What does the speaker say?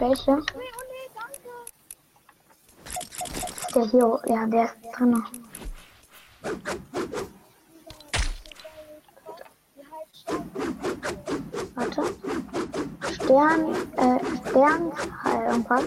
Welche? Der hier? Ja, der ist drin. Warte. Stern, äh, Stern, äh, irgendwas.